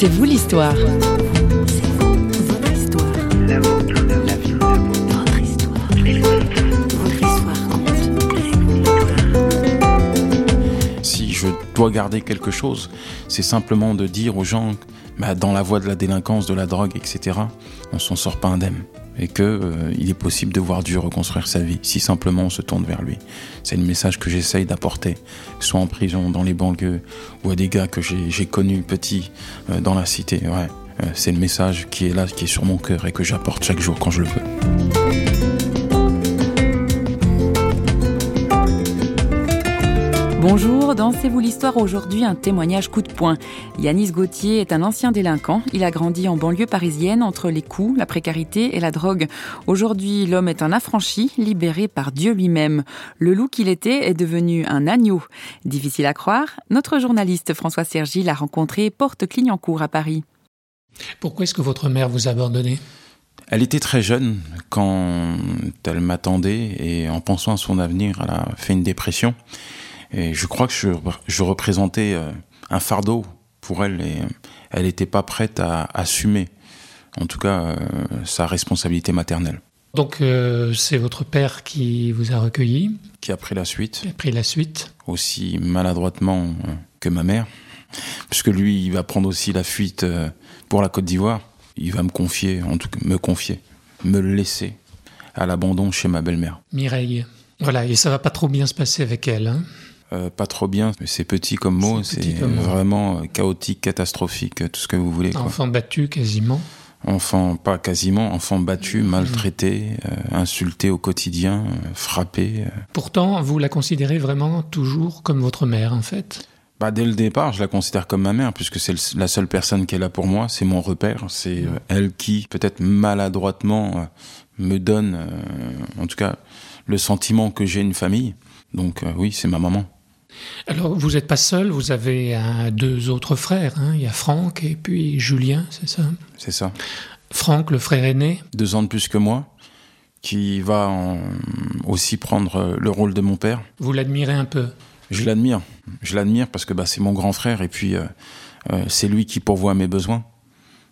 C'est vous l'histoire. Si je dois garder quelque chose, c'est simplement de dire aux gens, bah, dans la voie de la délinquance, de la drogue, etc., on s'en sort pas indemne et que euh, il est possible de voir Dieu reconstruire sa vie si simplement on se tourne vers lui. C'est le message que j'essaye d'apporter, soit en prison, dans les banlieues, ou à des gars que j'ai connus petits euh, dans la cité. Ouais, euh, c'est le message qui est là, qui est sur mon cœur et que j'apporte chaque jour quand je le veux. Bonjour, dans C'est vous l'histoire aujourd'hui un témoignage coup de poing. Yanis Gauthier est un ancien délinquant. Il a grandi en banlieue parisienne entre les coups, la précarité et la drogue. Aujourd'hui, l'homme est un affranchi, libéré par Dieu lui-même. Le loup qu'il était est devenu un agneau. Difficile à croire, notre journaliste François Sergi l'a rencontré porte Clignancourt à Paris. Pourquoi est-ce que votre mère vous a abandonné? Elle était très jeune quand elle m'attendait et en pensant à son avenir, elle a fait une dépression. Et je crois que je, je représentais euh, un fardeau pour elle et elle n'était pas prête à assumer, en tout cas, euh, sa responsabilité maternelle. Donc euh, c'est votre père qui vous a recueilli, Qui a pris la suite, qui a pris la suite. aussi maladroitement euh, que ma mère, puisque lui, il va prendre aussi la fuite euh, pour la Côte d'Ivoire. Il va me confier, en tout cas, me confier, me laisser à l'abandon chez ma belle-mère. Mireille. Voilà, et ça va pas trop bien se passer avec elle. Hein Euh, pas trop bien, c'est petit comme mot, C'est vraiment euh, chaotique, catastrophique, tout ce que vous voulez. Quoi. Enfant battu quasiment. Enfant, pas quasiment, enfant battu, Mmh. maltraité, euh, insulté au quotidien, euh, frappé. Pourtant, vous la considérez vraiment toujours comme votre mère, en fait? Bah, dès le départ, je la considère comme ma mère, puisque c'est la seule personne qui est là pour moi, c'est mon repère, c'est euh, elle qui, peut-être maladroitement, me donne, en tout cas, le sentiment que j'ai une famille. Donc euh, oui, c'est ma maman. Alors, vous n'êtes pas seul, vous avez deux autres frères. hein. Il y a Franck et puis Julien, c'est ça? C'est ça. Franck, le frère aîné? Deux ans de plus que moi, qui va en- aussi prendre euh, le rôle de mon père. Vous l'admirez un peu? Je l'admire. Je l'admire parce que bah, c'est mon grand frère et puis euh, euh, c'est lui qui pourvoit mes besoins.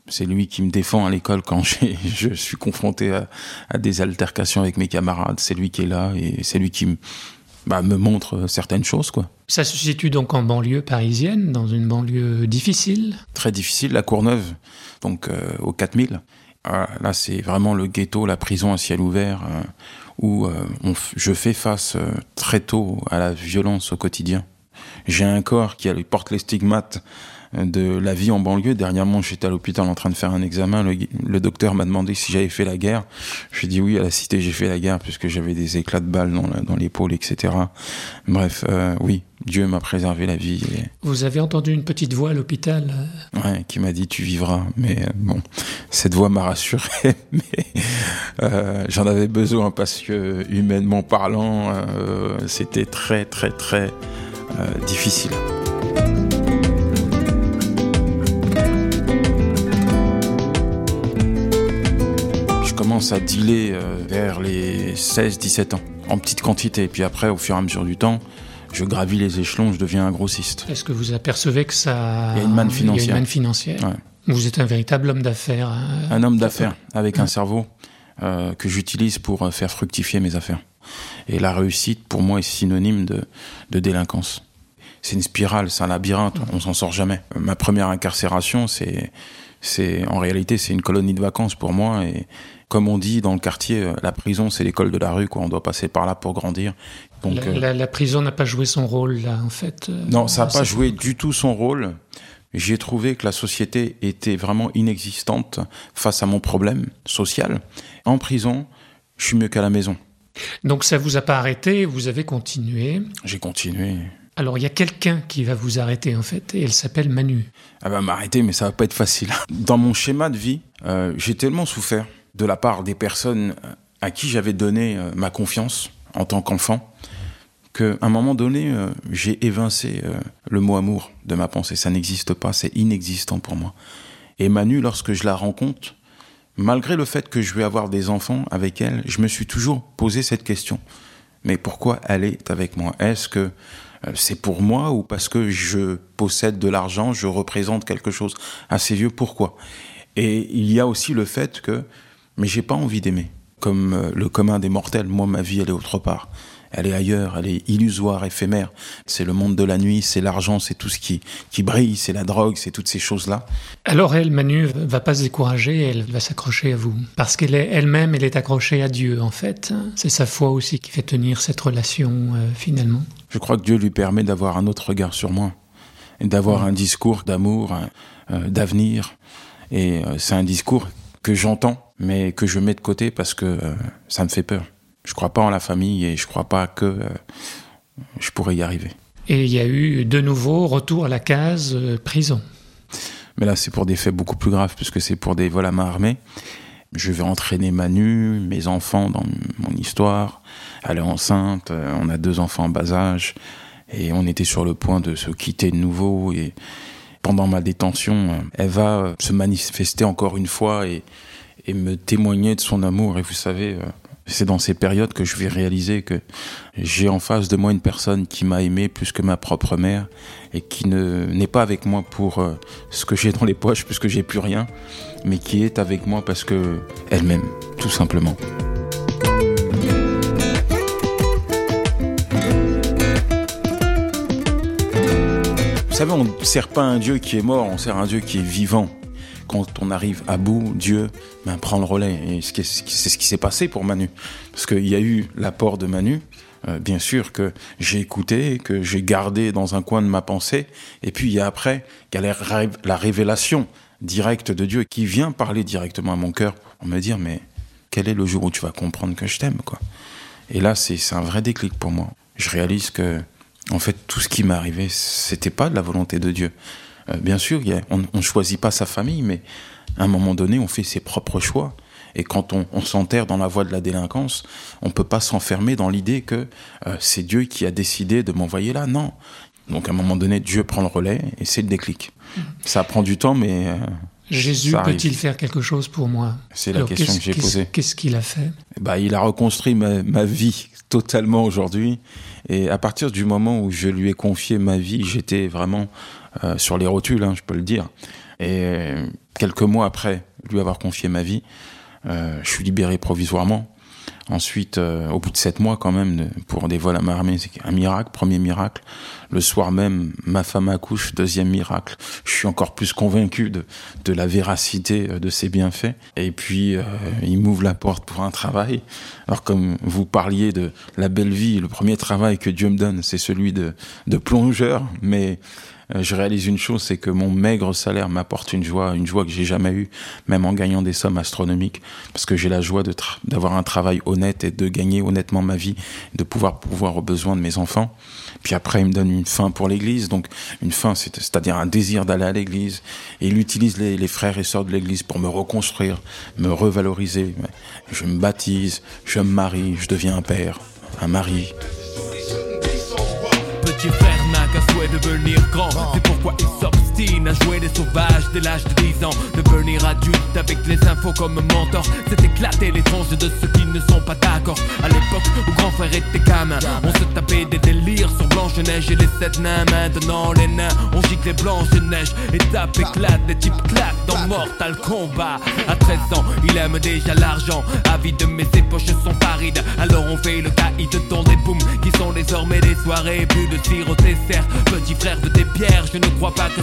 C'est lui qui me défend à l'école quand je suis confronté à, à des altercations avec mes camarades. C'est lui qui est là et c'est lui qui me, bah, me montre certaines choses. quoi. Ça se situe donc en banlieue parisienne, dans une banlieue difficile. Très difficile, la Courneuve, donc euh, au 4000. Voilà, là, c'est vraiment le ghetto, la prison à ciel ouvert, euh, où euh, on je fais face euh, très tôt à la violence au quotidien. J'ai un corps qui a- porte les stigmates de la vie en banlieue. Dernièrement, j'étais à l'hôpital en train de faire un examen. Le, le docteur m'a demandé si j'avais fait la guerre. J'ai dit oui, à la cité, j'ai fait la guerre puisque j'avais des éclats de balles dans la- dans l'épaule, etc. Bref, euh, oui, Dieu m'a préservé la vie. Et, Vous avez entendu une petite voix à l'hôpital euh, Ouais, qui m'a dit tu vivras. Mais euh, bon, cette voix m'a rassuré, mais euh, j'en avais besoin parce que humainement parlant, c'était très très très difficile. Commence à dealer euh, vers les 16-17 ans, en petite quantité. Puis après, au fur et à mesure du temps, je gravis les échelons, je deviens un grossiste. Est-ce que vous apercevez que ça... Il y a une manne Il y a financière. une manne financière. Ouais. Vous êtes un véritable homme d'affaires. hein. Un homme d'affaires avec un cerveau euh, que j'utilise pour euh, faire fructifier mes affaires. Et la réussite, pour moi, est synonyme de, de délinquance. C'est une spirale, c'est un labyrinthe, on s'en sort jamais. Euh, Ma première incarcération, c'est, c'est, en réalité, c'est une colonie de vacances pour moi. Et comme on dit dans le quartier, euh, la prison, c'est l'école de la rue, quoi. On doit passer par là pour grandir. Donc, la, euh, la- la prison n'a pas joué son rôle, là, en fait. euh, non, ça n'a pas joué du tout son rôle. J'ai trouvé que la société était vraiment inexistante face à mon problème social. En prison, je suis mieux qu'à la maison. Donc ça vous a pas arrêté, vous avez continué. J'ai continué. Alors il y a quelqu'un qui va vous arrêter, en fait, et elle s'appelle Manu. Elle va m'arrêter, mais ça va pas être facile. Dans mon schéma de vie, euh, j'ai tellement souffert de la part des personnes à qui j'avais donné euh, ma confiance en tant qu'enfant qu'à un moment donné, euh, j'ai évincé euh, le mot amour de ma pensée. Ça n'existe pas, c'est inexistant pour moi. Et Manu, lorsque je la rencontre, malgré le fait que je vais avoir des enfants avec elle, je me suis toujours posé cette question. Mais pourquoi elle est avec moi? Est-ce que euh, c'est pour moi ou parce que je possède de l'argent, je représente quelque chose assez vieux, pourquoi? Et il y a aussi le fait que, mais j'ai pas envie d'aimer. Comme euh, le commun des mortels, moi ma vie elle est autre part elle est ailleurs, elle est illusoire, éphémère. C'est le monde de la nuit, c'est l'argent, c'est tout ce qui, qui brille, c'est la drogue, c'est toutes ces choses-là. Alors elle, Manu, va pas se décourager, elle va s'accrocher à vous. Parce qu'elle est elle-même, elle est accrochée à Dieu, en fait. C'est sa foi aussi qui fait tenir cette relation, euh, finalement. Je crois que Dieu lui permet d'avoir un autre regard sur moi, d'avoir un discours d'amour, euh, d'avenir. Et euh, c'est un discours que j'entends, mais que je mets de côté parce que ça me fait peur. Je crois pas en la famille et je crois pas que euh, je pourrais y arriver. Et il y a eu de nouveau retour à la case euh, prison. Mais là, c'est pour des faits beaucoup plus graves puisque c'est pour des vols à main armée. Je vais entraîner Manu, mes enfants dans mon histoire. Elle est enceinte, euh, on a deux enfants en bas âge et on était sur le point de se quitter de nouveau et pendant ma détention, elle va se manifester encore une fois et, et me témoigner de son amour. Et vous savez, c'est dans ces périodes que je vais réaliser que j'ai en face de moi une personne qui m'a aimé plus que ma propre mère et qui ne n'est pas avec moi pour euh, ce que j'ai dans les poches puisque j'ai plus rien, mais qui est avec moi parce que elle m'aime, tout simplement. Vous savez, on ne sert pas un Dieu qui est mort, on sert un Dieu qui est vivant quand on arrive à bout, Dieu ben, prend le relais. Et c'est ce qui s'est passé pour Manu. Parce qu'il y a eu l'apport de Manu, euh, bien sûr, que j'ai écouté, que j'ai gardé dans un coin de ma pensée. Et puis il y a après, il y a la révélation directe de Dieu qui vient parler directement à mon cœur pour me dire, mais quel est le jour où tu vas comprendre que je t'aime Et là, c'est un vrai déclic pour moi. Je réalise que, en fait, tout ce qui m'est arrivé, c'était pas de la volonté de Dieu. Euh, bien sûr, on ne choisit pas sa famille, mais à un moment donné, on fait ses propres choix. Et quand on, s'enterre dans la voie de la délinquance, on ne peut pas s'enfermer dans l'idée que euh, c'est Dieu qui a décidé de m'envoyer là. Non. Donc à un moment donné, Dieu prend le relais et c'est le déclic. Ça prend du temps, mais... Euh, Jésus peut-il faire quelque chose pour moi? C'est la question que j'ai posée. Qu'est-ce qu'il a fait? Bah, Il a reconstruit ma, ma vie totalement aujourd'hui. Et à partir du moment où je lui ai confié ma vie, j'étais vraiment euh, sur les rotules, hein, je peux le dire. Et euh, quelques mois après lui avoir confié ma vie, euh, je suis libéré provisoirement. Ensuite, au bout de sept mois quand même, pour des vols à main armée, c'est un miracle, premier miracle. Le soir même, ma femme accouche, deuxième miracle. Je suis encore plus convaincu de, de la véracité de ses bienfaits. Et puis, il m'ouvre la porte pour un travail. Alors comme vous parliez de la belle vie, le premier travail que Dieu me donne, c'est celui de, de plongeur, mais euh, je réalise une chose, c'est que mon maigre salaire m'apporte une joie, une joie que j'ai jamais eue, même en gagnant des sommes astronomiques, parce que j'ai la joie d'avoir un travail honnête et de gagner honnêtement ma vie, de pouvoir pouvoir aux besoins de mes enfants. Puis après, il me donne une fin pour l'Église, donc une fin, c'est-à-dire un désir d'aller à l'Église. Et il utilise les, les frères et sœurs de l'Église pour me reconstruire, me revaloriser. Je me baptise, je me marie, je deviens un père, un mari. Devenir grand. C'est pourquoi il à jouer des sauvages dès l'âge de 10 ans. Devenir adulte avec les infos comme mentor, c'est éclater les tranches de ceux qui ne sont pas d'accord. À l'époque où grand frère était gamin, on se tapait des délires sur Blanche-Neige et les sept nains. Maintenant, les nains, on gicle les blanches-neige. Étape éclate, des types claquent dans Mortal Kombat. À 13 ans, il aime déjà l'argent. Avide, mais ses poches sont parides. Alors on fait le caïd dans des booms qui sont désormais des soirées. Plus de tir au dessert. Petit frère de tes pierres, je ne crois pas que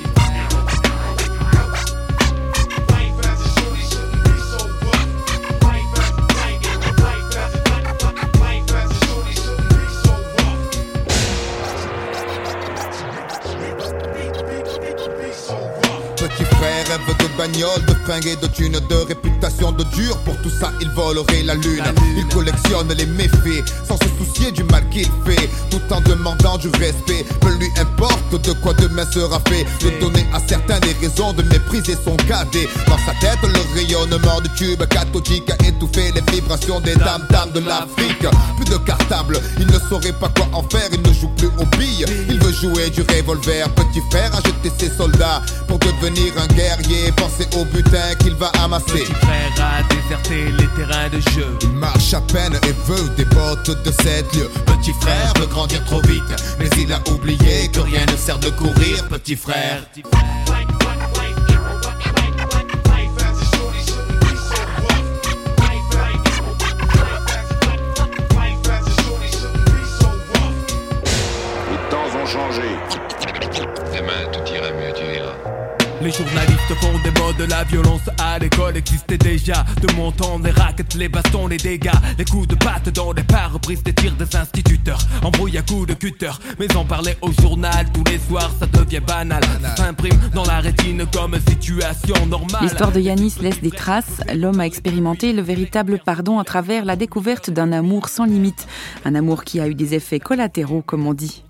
De fringues et de thunes, de réputation de dur. Pour tout ça, il volerait la lune. Il collectionne les méfaits sans se soucier du mal qu'il fait, tout en demandant du respect. Peu lui importe de quoi demain sera fait. De donner à certains des raisons de mépriser son cadet. Dans sa tête, le rayonnement du tube cathodique a étouffé les vibrations des dames dames de l'Afrique. Plus de cartable, il ne saurait pas quoi en faire. Il ne joue plus aux billes, il veut jouer du revolver. Petit frère a jeté ses soldats pour devenir un guerrier. Pensez au butin qu'il va amasser. Petit frère a déserté les terrains de jeu. Il marche à peine et veut des bottes de Petit frère veut grandir trop vite, mais il a oublié que rien ne sert de courir. Petit frère. Les temps ont changé. Demain, tout ira. Les journalistes font des modes, la violence à l'école existait déjà. De mon temps, les raquettes, les bastons, les dégâts, les coups de patte dans les pare-brises des tirs des instituteurs. Embrouille à coups de cutter, mais en parler au journal tous les soirs, ça devient banal. Ça s'imprime dans la rétine comme situation normale. L'histoire de Yanis laisse des traces. L'homme a expérimenté le véritable pardon à travers la découverte d'un amour sans limite. Un amour qui a eu des effets collatéraux, comme on dit.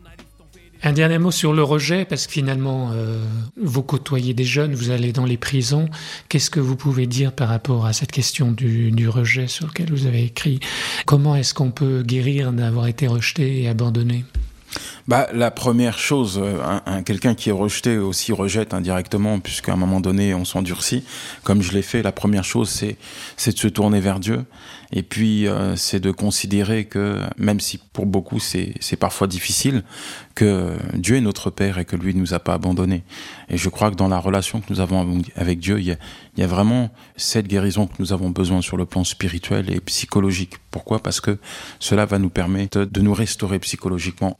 Un dernier mot sur le rejet, parce que finalement, euh, vous côtoyez des jeunes, vous allez dans les prisons. Qu'est-ce que vous pouvez dire par rapport à cette question du, du rejet sur lequel vous avez écrit? Comment est-ce qu'on peut guérir d'avoir été rejeté et abandonné? Bah, la première chose, euh, un, un- quelqu'un qui est rejeté aussi rejette indirectement, puisqu'à un moment donné, on s'endurcit. Comme je l'ai fait, la première chose, c'est, c'est de se tourner vers Dieu. Et puis, euh, c'est de considérer que, même si pour beaucoup c'est, c'est parfois difficile, que Dieu est notre Père et que lui ne nous a pas abandonnés. Et je crois que dans la relation que nous avons avec Dieu, il y a, il y a vraiment cette guérison que nous avons besoin sur le plan spirituel et psychologique. Pourquoi? Parce que cela va nous permettre de nous restaurer psychologiquement.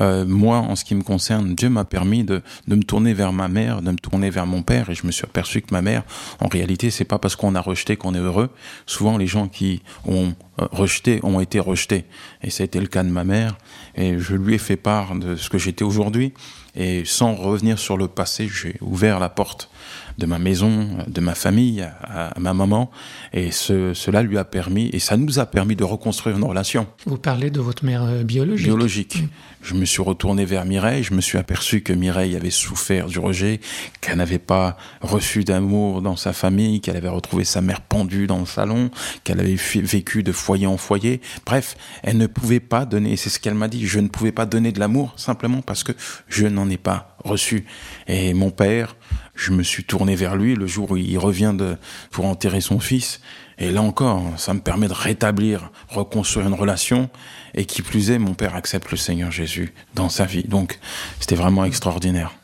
Euh, moi, en ce qui me concerne, Dieu m'a permis de, de me tourner vers ma mère, de me tourner vers mon père, et je me suis aperçu que ma mère, en réalité, c'est pas parce qu'on a rejeté qu'on est heureux. Souvent, les gens qui ont euh, rejeté ont été rejetés, et ça a été le cas de ma mère. Et je lui ai fait part de ce que j'étais aujourd'hui, et sans revenir sur le passé, j'ai ouvert la porte de ma maison, de ma famille à, à ma maman, et ce, cela lui a permis, et ça nous a permis de reconstruire une relation Vous parlez de votre mère euh, biologique. biologique. Je me suis retourné vers Mireille, je me suis aperçu que Mireille avait souffert du rejet, qu'elle n'avait pas reçu d'amour dans sa famille, qu'elle avait retrouvé sa mère pendue dans le salon, qu'elle avait vécu de foyer en foyer. Bref, elle ne pouvait pas donner, c'est ce qu'elle m'a dit, je ne pouvais pas donner de l'amour simplement parce que je n'en ai pas reçu. Et mon père, je me suis tourné vers lui le jour où il revient de, pour enterrer son fils. Et là encore, ça me permet de rétablir, reconstruire une relation. Et qui plus est, mon père accepte le Seigneur Jésus dans sa vie. Donc, c'était vraiment extraordinaire.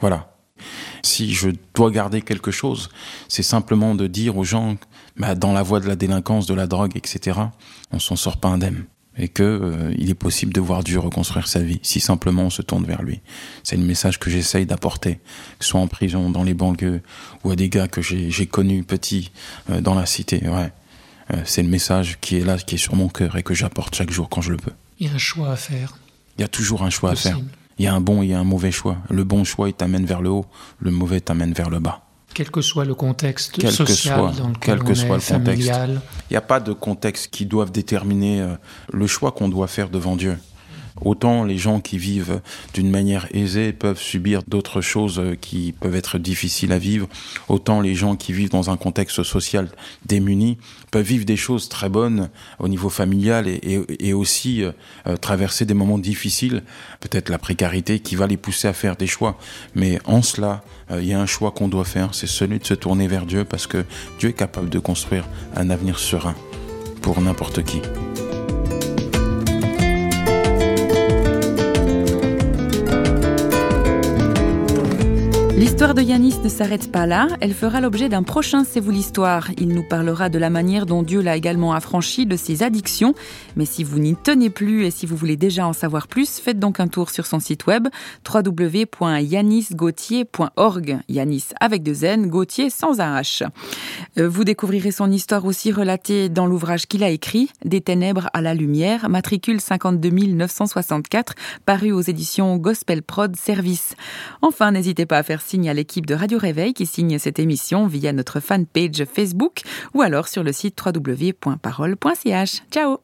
Voilà. Si je dois garder quelque chose, c'est simplement de dire aux gens, bah, dans la voie de la délinquance, de la drogue, etc., on s'en sort pas indemne. Et que euh, il est possible de voir Dieu reconstruire sa vie, si simplement on se tourne vers lui. C'est le message que j'essaye d'apporter, que ce soit en prison, dans les banlieues, ou à des gars que j'ai connus petits euh, dans la cité. Ouais. Euh, c'est le message qui est là, qui est sur mon cœur et que j'apporte chaque jour quand je le peux. Il y a un choix à faire. Il y a toujours un choix à faire. Il y a un bon et il y a un mauvais choix. Le bon choix, il t'amène vers le haut. Le mauvais t'amène vers le bas. Quel que soit le contexte Quel que social soit- dans lequel quel que on soit est, le contexte. familial. Il n'y a pas de contexte qui doivent déterminer euh, le choix qu'on doit faire devant Dieu. Autant les gens qui vivent d'une manière aisée peuvent subir d'autres choses euh, qui peuvent être difficiles à vivre, autant les gens qui vivent dans un contexte social démuni peuvent vivre des choses très bonnes au niveau familial et, aussi euh, euh, traverser des moments difficiles, peut-être la précarité qui va les pousser à faire des choix. Mais en cela, il y a un choix qu'on doit faire, c'est celui de se tourner vers Dieu parce que Dieu est capable de construire un avenir serein pour n'importe qui. L'histoire de Yanis ne s'arrête pas là, elle fera l'objet d'un prochain C'est vous l'histoire. Il nous parlera de la manière dont Dieu l'a également affranchi de ses addictions. Mais si vous n'y tenez plus et si vous voulez déjà en savoir plus, faites donc un tour sur son site web www.yanisgauthier.org. Yanis avec deux N, Gauthier sans un H. Euh, Vous découvrirez son histoire aussi relatée dans l'ouvrage qu'il a écrit, Des ténèbres à la lumière, matricule 52 964, paru aux éditions Gospel Prod Service. Enfin, n'hésitez pas à faire signe à l'équipe de Radio Réveil qui signe cette émission via notre fanpage Facebook ou alors sur le site www.parole.ch. Ciao